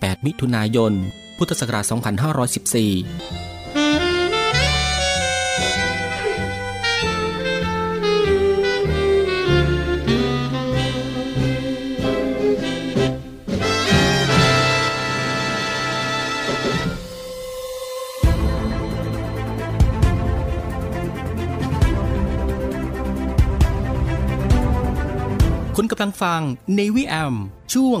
8 มิถุนายน พุทธศักราช 2514คุณกำลังฟัง Navy AM ช่วง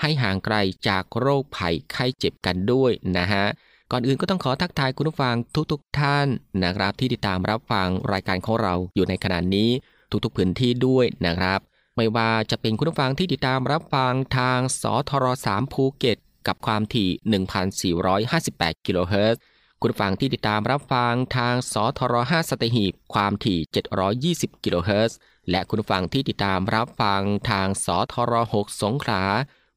ให้ห่างไกลจากโรคภัยไข้เจ็บกันด้วยนะฮะก่อนอื่นก็ต้องขอทักทายคุณผู้ฟังทุกๆทท่านนะครับ ที่ติดตามรับฟังรายการของเราอยู่ในขณะนี้ทุกๆพื้นที่ด้วยนะครับ ไม่ว่าจะเป็นคุณผู้ฟังที่ติดตามรับฟังทางสทร3ภูเก็ตกับความถี่ 1,458 กิโลเฮิรตซ์คุณผู้ฟังที่ติดตามรับฟังทางสทร5สตหีบความถี่ 720 กิโลเฮิรตซ์และคุณผู้ฟังที่ติดตามรับฟังทางสทร6สงขลา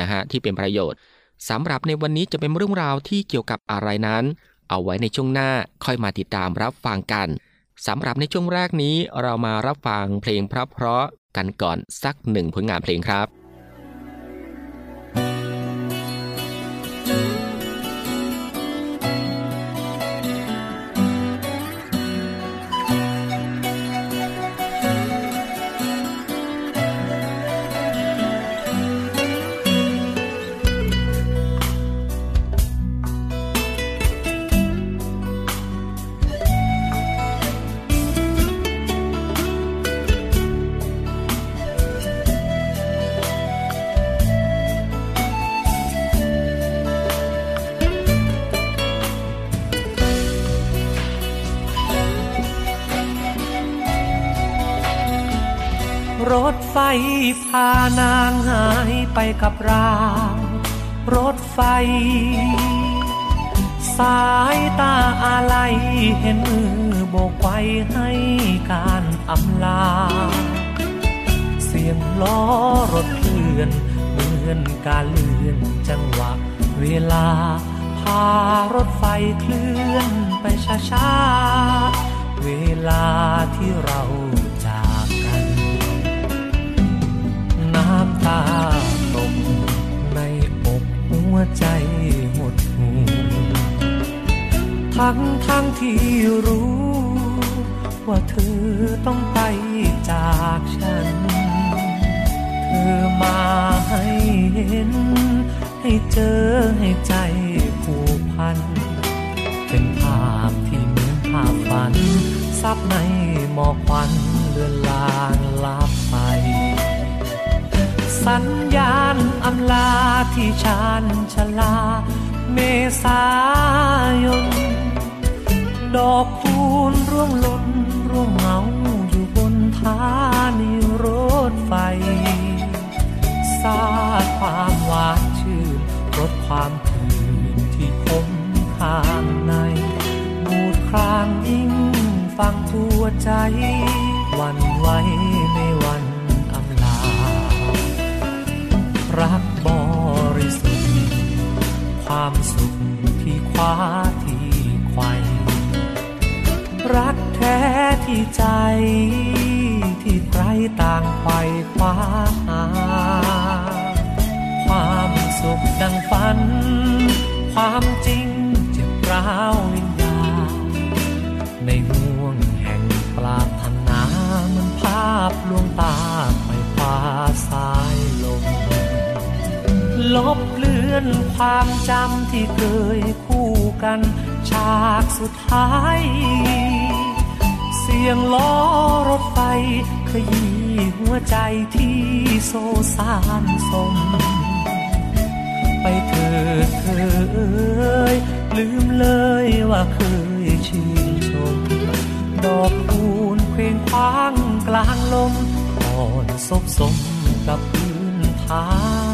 นะฮะที่เป็นประโยชน์สำหรับในวันนี้จะเป็นเรื่องราวที่เกี่ยวกับอะไรนั้น เอาไว้ในช่วงหน้าค่อยมาติดตามรับฟังกันสำหรับในช่วงแรกนี้เรามารับฟังเพลงเพราะๆกันก่อนสักหนึ่งผลงานเพลงครับ รถไฟพานางหายไปกับรางรถไฟ สายตาอะไรเห็นมือโบกไว้ให้การอำลา เสียงล้อรถเคลื่อนเหมือนการเลื่อนจังหวะเวลา พารถไฟเคลื่อนไปช้าๆ เวลาที่เรา ตาตกในอกหัวใจหดหูทั้งทั้งที่รู้ ว่าเธอต้องไปจากฉัน เธอมาให้เห็น ให้เจอให้ใจผูกพัน เป็นภาพที่เหมือนภาพฝันซับในหมอกควันเลือนลางลับไป สัญญาณอำลาที่ชานชลา เมษายน ดอกคูณร่วงหล่นร่วงเหงาอยู่บนทานีรถไฟซาดความหวานชื่นรสความคืนที่คมข้างในบูดครางยิ่งฟังทั่วใจวันไว้ในวั รักบริสุทธิ์ ความสุขที่คว้าที่ไขวรักแท้ที่ใจ ที่ใครต่างไขว่คว้าหา ความสุขดังฝัน ความจริงเจ็บร้าววิญญาในห่วงแห่งปรารถนามันภาพลวงตา อนความจำที่เคยคู่กันฉากสุดท้าย เสียงล้อรถไฟขยี้หัวใจที่โซซานสม ไปเถิดเธอเอ่ยลืมเลยว่าเคยชื่นชม ดอกคูณเพลงคว้างกลางลมอ่อนซบสมกับพื้นทานี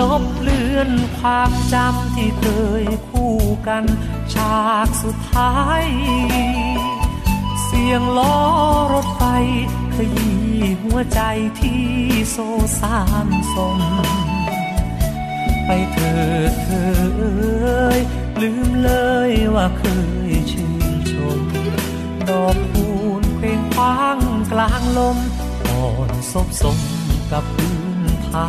ลบเลือนความจำที่เคยคู่กัน ฉากสุดท้าย เสียงล้อรถไฟขยี้หัวใจที่โซซานสมไปเถิดเธอเอ่ยลืมเลยว่าเคยชื่นชม ดอกคูณเพลงคว้างกลางลมอ่อนซบสมกับพื้นทา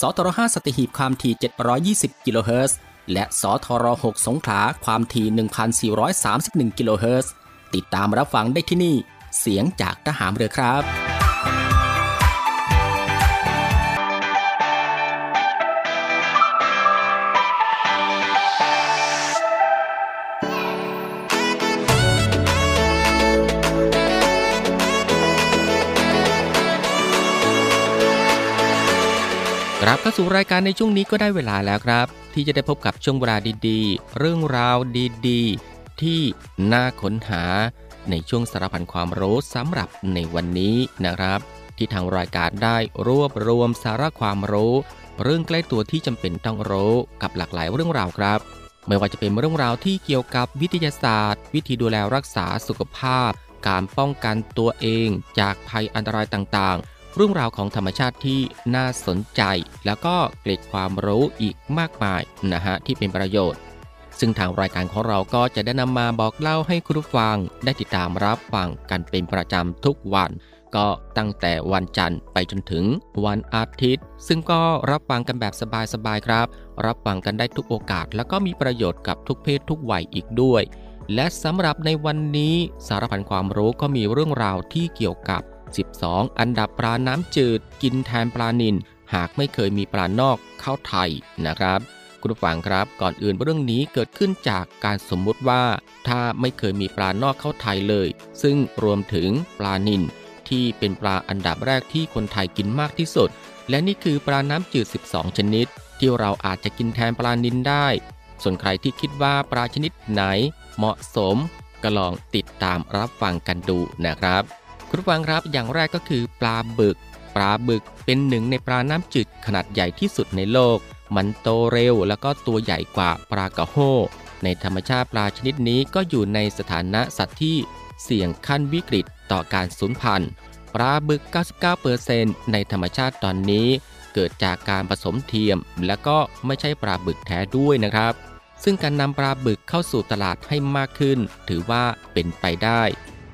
สทร5สตีหีบความถี่ 720 กิโลเฮิรตซ์ และสทร6สงขลาความถี่ 1,431 กิโลเฮิรตซ์ ติดตามรับฟังได้ที่นี่ เสียงจากทหารเรือครับ กลับเข้าสู่รายการในช่วงนี้ก็ได้เวลาแล้วครับ ที่จะได้พบกับช่วงเวลาดีๆ เรื่องราวดีๆ ที่น่าค้นหาในช่วงสารพันความรู้สำหรับในวันนี้นะครับ ที่ทางรายการได้รวบรวมสาระความรู้ เรื่องใกล้ตัวที่จำเป็นต้องรู้กับหลากหลายเรื่องราวครับ ไม่ว่าจะเป็นเรื่องราวที่เกี่ยวกับวิทยาศาสตร์ วิธีดูแลรักษาสุขภาพ การป้องกันตัวเอง จากภัยอันตรายต่างๆ เรื่องราวของธรรมชาติที่น่าสนใจ แล้วก็เกร็ดความรู้อีกมากมายนะฮะที่เป็นประโยชน์ ซึ่งทางรายการของเราก็จะได้นำมาบอกเล่าให้คุณผู้ฟังได้ติดตามรับฟังกันเป็นประจำทุกวัน ก็ตั้งแต่วันจันทร์ไปจนถึงวันอาทิตย์ ซึ่งก็รับฟังกันแบบสบายๆครับ รับฟังกันได้ทุกโอกาส แล้วก็มีประโยชน์กับทุกเพศทุกวัยอีกด้วยและสำหรับในวันนี้สารพันความรู้ก็มีเรื่องราวที่เกี่ยวกับ 12 อันดับปลาน้ำจืดกินแทนปลานิลหากไม่เคยมีปลานอกเข้าไทยนะครับ คุณผู้ฟังครับก่อนอื่นเรื่องนี้เกิดขึ้นจากการสมมุติว่า ถ้าไม่เคยมีปลานอกเข้าไทยเลย ซึ่งรวมถึงปลานิลที่เป็นปลาอันดับแรกที่คนไทยกินมากที่สุด และนี่คือปลาน้ำจืด 12 ชนิด ที่เราอาจจะกินแทนปลานิลได้ ส่วนใครที่คิดว่าปลาชนิดไหนเหมาะสมก็ลองติดตามรับฟังกันดูนะครับ คุณฟังครับอย่างแรกก็คือปลาบึก ปลาบึกเป็นหนึ่งในปลาน้ำจืดขนาดใหญ่ที่สุดในโลก มันโตเร็วแล้วก็ตัวใหญ่กว่าปลากระโฮในธรรมชาติปลาชนิดนี้ก็อยู่ในสถานะสัตว์ที่เสี่ยงขั้นวิกฤตต่อการสูญพันธุ์ปลาบึก 99%ในธรรมชาติตอนนี้ เกิดจากการผสมเทียม และก็ไม่ใช่ปลาบึกแท้ด้วยนะครับ ซึ่งการนำปลาบึกเข้าสู่ตลาดให้มากขึ้น ถือว่าเป็นไปได้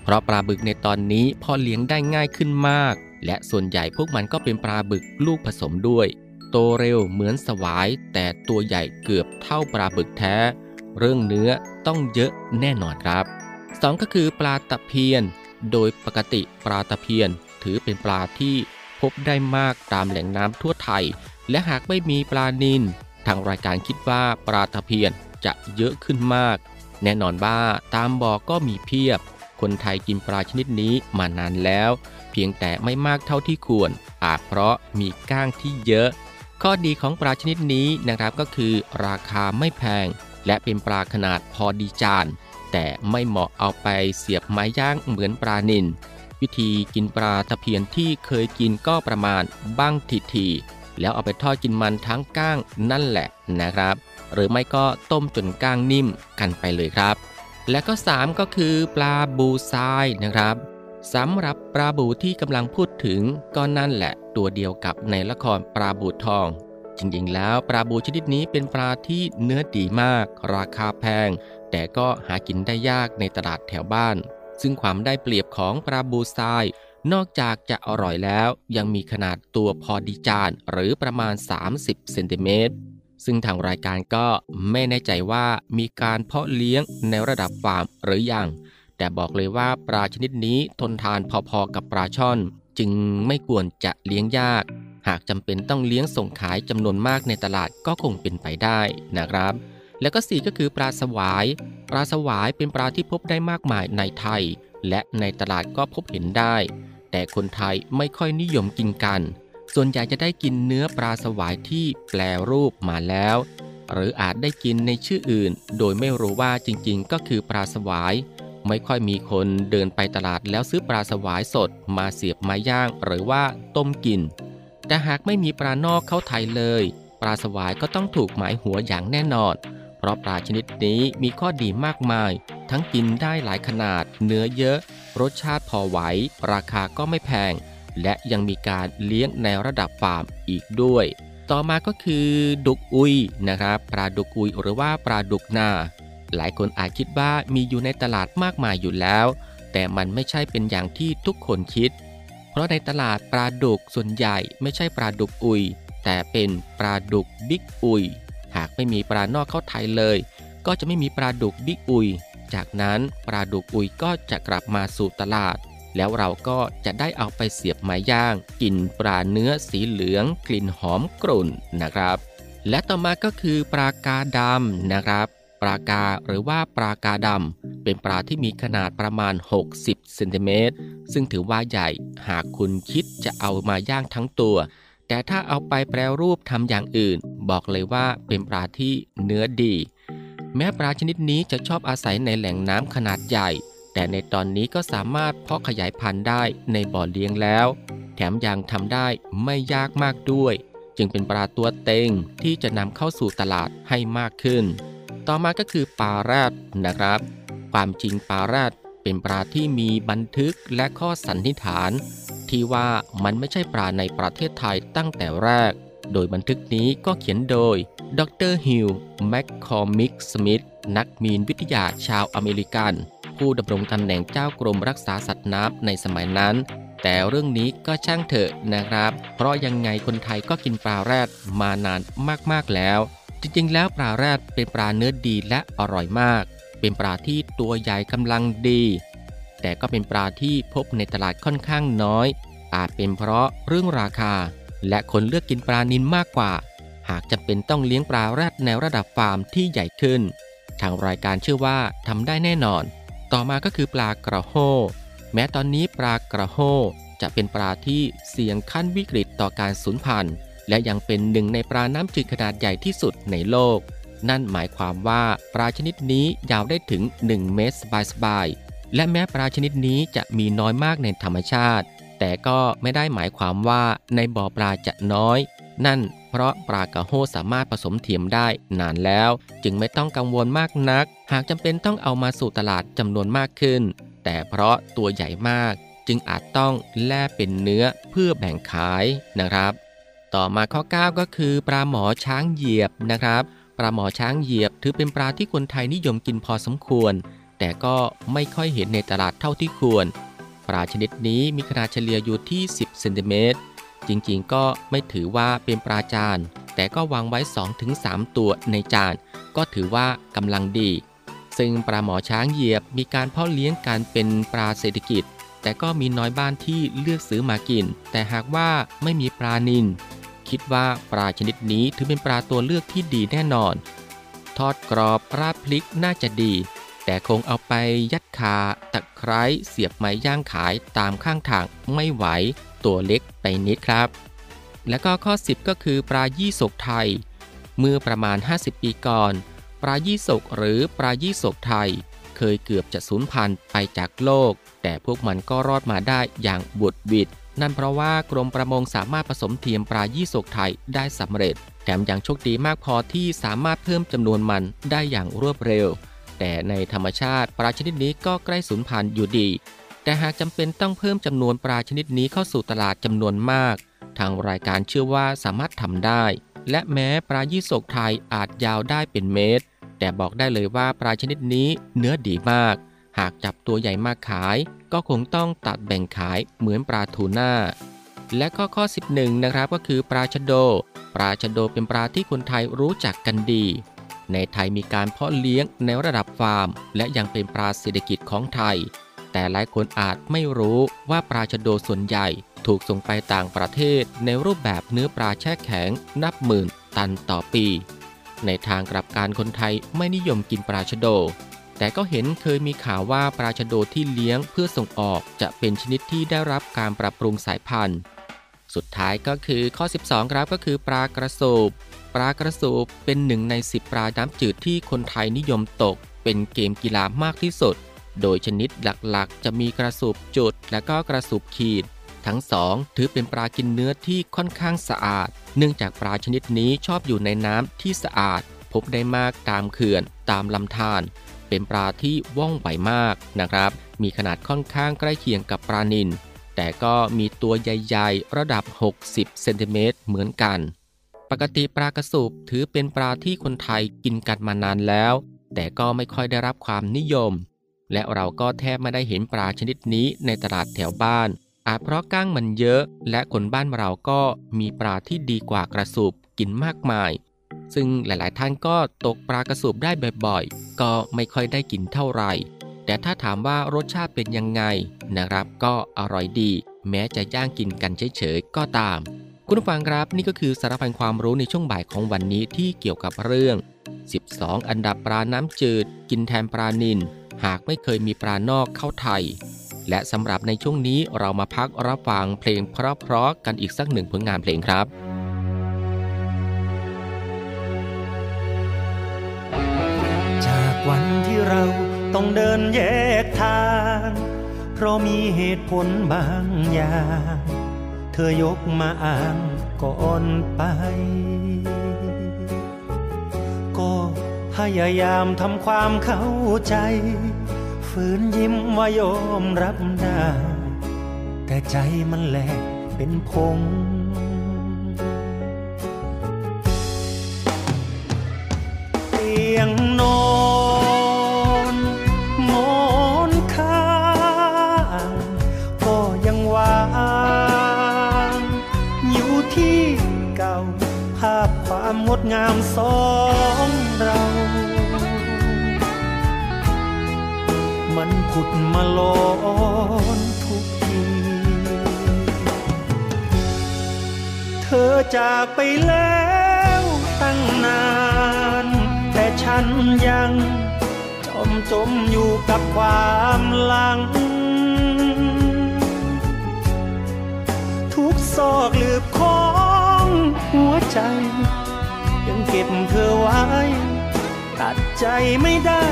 เพราะปลาบึกในตอนนี้พอเลี้ยงได้ง่ายขึ้นมาก และส่วนใหญ่พวกมันก็เป็นปลาบึกลูกผสมด้วย โตเร็วเหมือนสวาย แต่ตัวใหญ่เกือบเท่าปลาบึกแท้ เรื่องเนื้อต้องเยอะแน่นอนครับ2ก็คือปลาตะเพียน โดยปกติปลาตะเพียน ถือเป็นปลาที่พบได้มากตามแหล่งน้ำทั่วไทย และหากไม่มีปลานินทางรายการคิดว่าปลาตะเพียนจะเยอะขึ้นมาก แน่นอนว่าตามบ่อก็มีเพียบ คนไทยกินปลาชนิดนี้มานานแล้ว เพียงแต่ไม่มากเท่าที่ควร อาจเพราะมีก้างที่เยอะ ข้อดีของปลาชนิดนี้นะครับก็คือ ราคาไม่แพง และเป็นปลาขนาดพอดีจาน แต่ไม่เหมาะเอาไปเสียบไม้ย่างเหมือนปลานิลวิธีกินปลาตะเพียนที่เคยกินก็ประมาณบ้างทีทีแล้วเอาไปทอดกินมันทั้งก้างนั่นแหละนะครับ หรือไม่ก็ต้มจนก้างนิ่มกันไปเลยครับ และก็ 3 ก็คือปลาบูทรายนะครับสำหรับปลาบูที่กำลังพูดถึงก็นั่นแหละตัวเดียวกับในละครปลาบูทอง จริงๆ แล้วปลาบูชนิดนี้เป็นปลาที่เนื้อดีมาก ราคาแพง แต่ก็หากินได้ยากในตลาดแถวบ้าน ซึ่งความได้เปรียบของปลาบูทรายนอกจากจะอร่อยแล้วยังมีขนาดตัวพอดีจานหรือประมาณ 30 เซนติเมตร ซึ่งทางรายการก็ไม่แน่ใจว่ามีการเพาะเลี้ยงในระดับฟาร์มหรือยัง แต่บอกเลยว่าปลาชนิดนี้ทนทานพอๆกับปลาช่อน จึงไม่ควรจะเลี้ยงยาก หากจำเป็นต้องเลี้ยงส่งขายจำนวนมากในตลาดก็คงเป็นไปได้นะครับ แล้วก็สี่ก็คือปลาสวาย ปลาสวายเป็นปลาที่พบได้มากมายในไทย และในตลาดก็พบเห็นได้ แต่คนไทยไม่ค่อยนิยมกินกัน ส่วนใหญ่จะได้กินเนื้อปลาสวายที่แปลรูปมาแล้ว หรืออาจได้กินในชื่ออื่น โดยไม่รู้ว่าจริงๆ ก็คือปลาสวาย ไม่ค่อยมีคนเดินไปตลาดแล้วซื้อปลาสวายสดมาเสียบไม้ย่างหรือว่าต้มกิน แต่หากไม่มีปลานอกเข้าไทยเลย ปลาสวายก็ต้องถูกหมายหัวอย่างแน่นอน เพราะปลาชนิดนี้มีข้อดีมากมาย ทั้งกินได้หลายขนาด เนื้อเยอะ รสชาติพอไหว ราคาก็ไม่แพง และยังมีการเลี้ยงในระดับฟาร์มอีกด้วย ต่อมาก็คือดุกอุยนะครับปลาดุกอุยหรือว่าปลาดุกนา หลายคนอาจคิดว่ามีอยู่ในตลาดมากมายอยู่แล้ว แต่มันไม่ใช่เป็นอย่างที่ทุกคนคิด เพราะในตลาดปลาดุกส่วนใหญ่ไม่ใช่ปลาดุกอุย แต่เป็นปลาดุกบิ๊กอุย หากไม่มีปลานอกเข้าไทยเลย ก็จะไม่มีปลาดุกบิ๊กอุย จากนั้นปลาดุกอุยก็จะกลับมาสู่ตลาด แล้วเราก็จะได้เอาไปเสียบไม้ย่างกินปลาเนื้อสีเหลือง กลิ่นหอมกรุ่นนะครับ และต่อมาก็คือปลากาดำนะครับปลากาหรือว่าปลากาดำเป็นปลาที่มีขนาดประมาณ 60เซนติเมตรซึ่งถือว่าใหญ่หากคุณคิดจะเอามาย่างทั้งตัว แต่ถ้าเอาไปแปรรูปทำอย่างอื่น บอกเลยว่าเป็นปลาที่เนื้อดี แม้ปลาชนิดนี้จะชอบอาศัยในแหล่งน้ำขนาดใหญ่ แต่ในตอนนี้ก็สามารถเพาะขยายพันธุ์ได้ในบ่อเลี้ยงแล้ว แถมยังทำได้ไม่ยากมากด้วย จึงเป็นปลาตัวเต็งที่จะนำเข้าสู่ตลาดให้มากขึ้น ต่อมาก็คือปลาแรดนะครับ ความจริงปลาแรดเป็นปลาที่มีบันทึกและข้อสันนิษฐาน ที่ว่ามันไม่ใช่ปลาในประเทศไทยตั้งแต่แรก โดยบันทึกนี้ก็เขียนโดยดร.ฮิว แมคคอร์มิค สมิธนักมีนวิทยาชาวอเมริกัน ผู้ดำรงตำแหน่งเจ้ากรมรักษาสัตว์น้ำในสมัยนั้น แต่เรื่องนี้ก็ช่างเถอะนะครับ เพราะยังไงคนไทยก็กินปลาแรดมานานมากๆแล้ว จริงๆ แล้วปลาแรดเป็นปลาเนื้อดีและอร่อยมาก เป็นปลาที่ตัวใหญ่กำลังดี แต่ก็เป็นปลาที่พบในตลาดค่อนข้างน้อย อาจเป็นเพราะเรื่องราคา และคนเลือกกินปลานินมากกว่า หากจำเป็นต้องเลี้ยงปลาแรดในระดับฟาร์มที่ใหญ่ขึ้นทางรายการเชื่อว่าทำได้แน่นอน ต่อมาก็คือปลากระโฮแม้ตอนนี้ปลากระโฮจะเป็นปลาที่เสี่ยงขั้นวิกฤตต่อการสูญพันธุ์ และยังเป็นหนึ่งในปลาน้ำจืดขนาดใหญ่ที่สุดในโลก นั่นหมายความว่าปลาชนิดนี้ยาวได้ถึง 1 เมตรสบายๆ และแม้ปลาชนิดนี้จะมีน้อยมากในธรรมชาติ แต่ก็ไม่ได้หมายความว่าในบ่อปลาจะน้อย นั่น เพราะปลากระโฮสามารถผสมเทียมได้นานแล้ว จึงไม่ต้องกังวลมากนัก หากจำเป็นต้องเอามาสู่ตลาดจำนวนมากขึ้น แต่เพราะตัวใหญ่มาก จึงอาจต้องแล่เป็นเนื้อเพื่อแบ่งขายนะครับ ต่อมาข้อ 9 ก็คือปลาหมอช้างเหยียบนะครับปลาหมอช้างเหยียบ ถือเป็นปลาที่คนไทยนิยมกินพอสมควร แต่ก็ไม่ค่อยเห็นในตลาดเท่าที่ควร ปลาชนิดนี้มีขนาดเฉลี่ยอยู่ที่ 10เซนติเมตร จริงๆ ก็ไม่ถือว่าเป็นปลาจาน แต่ก็วางไว้ 2-3 ตัวในจาน ก็ถือว่ากำลังดี ซึ่งปลาหมอช้างเหยียบมีการเพาะเลี้ยงการเป็นปลาเศรษฐกิจ แต่ก็มีน้อยบ้านที่เลือกซื้อมากิน แต่หากว่าไม่มีปลานินคิดว่าปลาชนิดนี้ถือเป็นปลาตัวเลือกที่ดีแน่นอน ทอดกรอบราดพลิกน่าจะดี แต่คงเอาไปยัดคาตะไคร้เสียบไม้ย่างขายตามข้างทางไม่ไหว ตัวเล็กไปนิดครับ และก็ข้อ 10 ก็คือปลายี่สกไทย เมื่อประมาณ 50 ปีก่อน ปลายี่สกหรือปลายี่สกไทย เคยเกือบจะสูญพันธุ์ไปจากโลก แต่พวกมันก็รอดมาได้อย่างบุดวิดนั่นเพราะว่ากรมประมงสามารถผสมเทียมปลายี่สกไทยได้สำเร็จ แถมยังโชคดีมากพอที่สามารถเพิ่มจำนวนมันได้อย่างรวดเร็ว แต่ในธรรมชาติปลาชนิดนี้ก็ใกล้สูญพันธุ์อยู่ดี แต่หากจำเป็นต้องเพิ่มจำนวนปลาชนิดนี้เข้าสู่ตลาดจำนวนมาก ทางรายการเชื่อว่าสามารถทำได้ และแม้ปลายี่สกไทยอาจยาวได้เป็นเมตร แต่บอกได้เลยว่าปลาชนิดนี้เนื้อดีมาก หากจับตัวใหญ่มากขาย ก็คงต้องตัดแบ่งขายเหมือนปลาทูน่าและข้อข้อ 11 นะครับก็คือปลาชะโด ปลาชะโดเป็นปลาที่คนไทยรู้จักกันดี ในไทยมีการเพาะเลี้ยงในระดับฟาร์ม และยังเป็นปลาเศรษฐกิจของไทย แต่หลายคนอาจไม่รู้ว่าปลาชะโดส่วนใหญ่ ถูกส่งไปต่างประเทศในรูปแบบเนื้อปลาแช่แข็ง นับหมื่นตันต่อปี ในทางกลับการคนไทยไม่นิยมกินปลาชะโด แต่ก็เห็นเคยมีข่าวว่าปลาชะโดที่เลี้ยงเพื่อส่งออกจะเป็นชนิดที่ได้รับการปรับปรุงสายพันธุ์ สุดท้ายก็คือข้อ 12 ครับก็คือปลากระสูบปลากระสูบเป็นหนึ่งใน 10 ปลาน้ำจืดที่คนไทยนิยมตก เป็นเกมกีฬามากที่สุด โดยชนิดหลักๆ จะมีกระสุบจุดและก็กระสุบขีด ทั้งสองถือเป็นปลากินเนื้อที่ค่อนข้างสะอาด เนื่องจากปลาชนิดนี้ชอบอยู่ในน้ำที่สะอาด พบได้มากตามเขื่อน ตามลำธาร เป็นปลาที่ว่องไวมากนะครับ มีขนาดค่อนข้างใกล้เคียงกับปลานิลแต่ก็มีตัวใหญ่ๆ ระดับ 60 เซนติเมตรเหมือนกัน ปกติปลากระสุบถือเป็นปลาที่คนไทยกินกันมานานแล้ว แต่ก็ไม่ค่อยได้รับความนิยม และเราก็แทบไม่ได้เห็นปลาชนิดนี้ในตลาดแถวบ้าน อาจเพราะก้างมันเยอะ และคนบ้านเราก็มีปลาที่ดีกว่ากระสูบกินมากมาย ซึ่งหลายๆ ท่านก็ตกปลากระสูบได้บ่อยๆ ก็ไม่ค่อยได้กินเท่าไหร่ แต่ถ้าถามว่ารสชาติเป็นยังไงนะครับ ก็อร่อยดี แม้จะย่างกินกันเฉยๆก็ตาม คุณผู้ฟังครับนี่ก็คือสารพันความรู้ในช่วงบ่ายของวันนี้ที่เกี่ยวกับเรื่อง 12 อันดับปลาน้ำจืด กินแทนปลานิล หากไม่เคยมีปลานอกเข้าไทย และสำหรับในช่วงนี้เรามาพักรับฟังเพลงเพราะๆกันอีกสักหนึ่งผลงานเพลงครับจากวันที่เราต้องเดินแยกทาง เพราะมีเหตุผลบางอย่าง เธอยกมาอ้างก่อนไป พยายามทำความเข้าใจ ฝืนยิ้มว่ายอมรับได้แต่ใจมันแหลกเป็นพงเตียงนอนหมอนข้างก็ยังวางอยู่ที่เก่าภาพความงดงามสอง ผุดมาลอนทุกที เธอจากไปแล้วตั้งนาน แต่ฉันยังจมจมอยู่กับความหลัง ทุกซอกหลืบของหัวใจ ยังเก็บเธอไว้ ตัดใจไม่ได้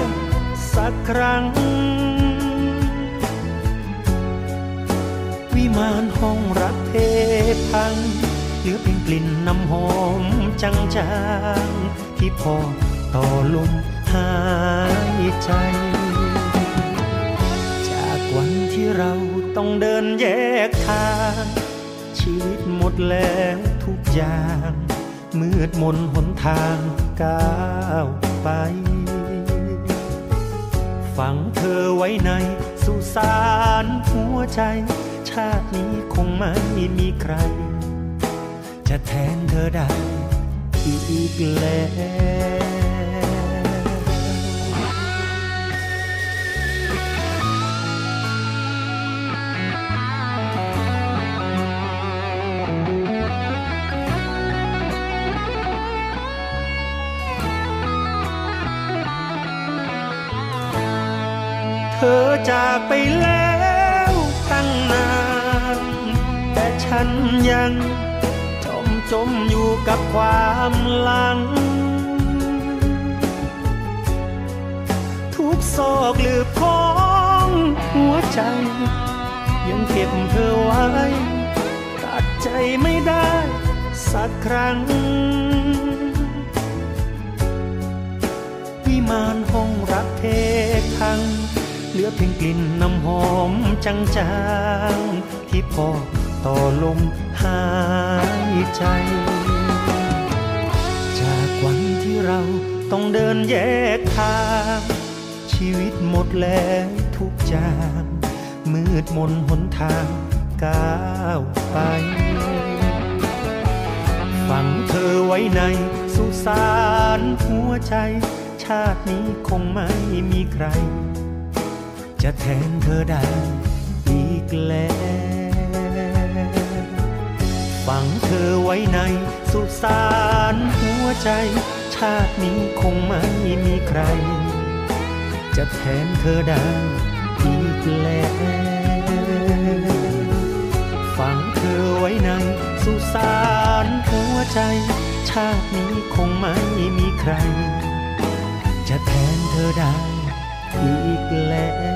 สักครั้ง มานห้องรักเพพังเหลือเพียงกลิ่นน้ำหอมจางๆที่พอต่อลมหายใจ จากวันที่เราต้องเดินแยกทาง ชีวิตหมดแล้วทุกอย่าง มืดมนหนทางก้าวไป ฝังเธอไว้ในสุสานหัวใจาตินี้คงไม่มีใคร จะแทนเธอได้อีกแล้วเธอจากไปแล้ว ยังจมจมอยู่กับความหลัง ทุกซอกหลืบของหัวใจ ยังเก็บเธอไว้ตัดใจไม่ได้สักครั้ง วิมานห้องรักเพพังเหลือเพียงกลิ่นน้ำหอมจางๆที่พอ ต่อลมหายใจ จากวันที่เราต้องเดินแยกทาง ชีวิตหมดแล้วทุกอย่าง มืดมนหนทางก้าวไปฝังเธอไว้ในสุสานหัวใจ ชาตินี้คงไม่มีใคร จะแทนเธอได้อีกแล้ว ฝังเธอไว้ในสุสานหัวใจ ชาตินี้คงไม่มีใคร จะแทนเธอได้อีกแล้วฝังเธอไว้ในสุสานหัวใจ ชาตินี้คงไม่มีใคร จะแทนเธอได้อีกแล้ว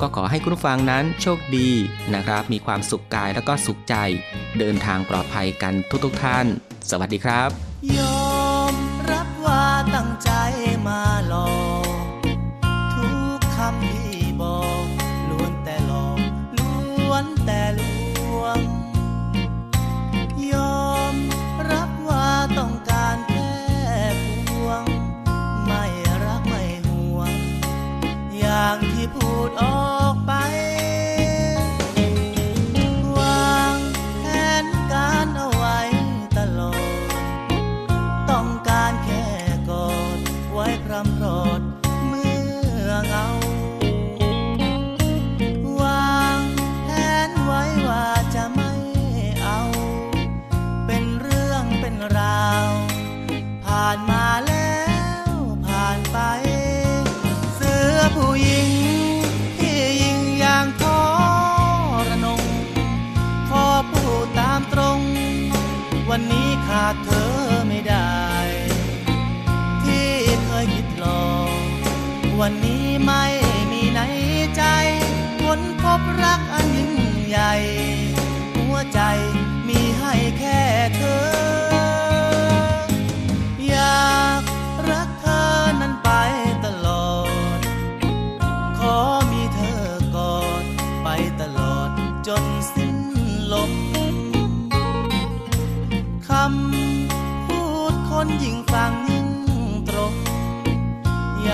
ก็ขอให้คุณผู้ฟังนั้นโชคดีนะครับ มีความสุขกายแล้วก็สุขใจ เดินทางปลอดภัยกันทุกๆทท่าน สวัสดีครับ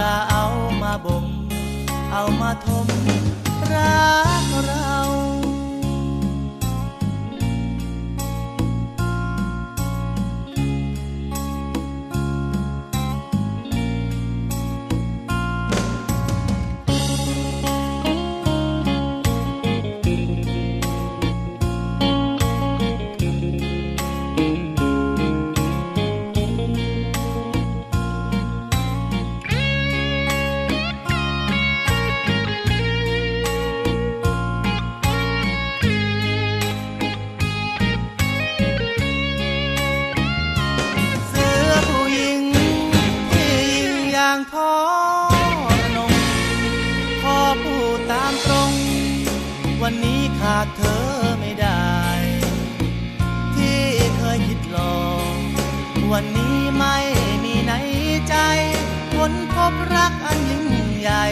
อย่าเอามาบ่มเอามาทมรักเรา วันนี้ไม่มีในใจ คนพบรักอันยิ่งใหญ่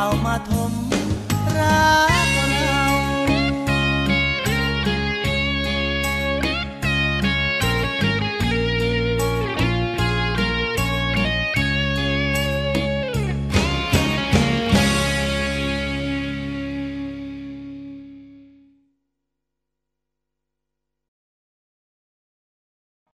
เอามาบ่มเอามาทมรัก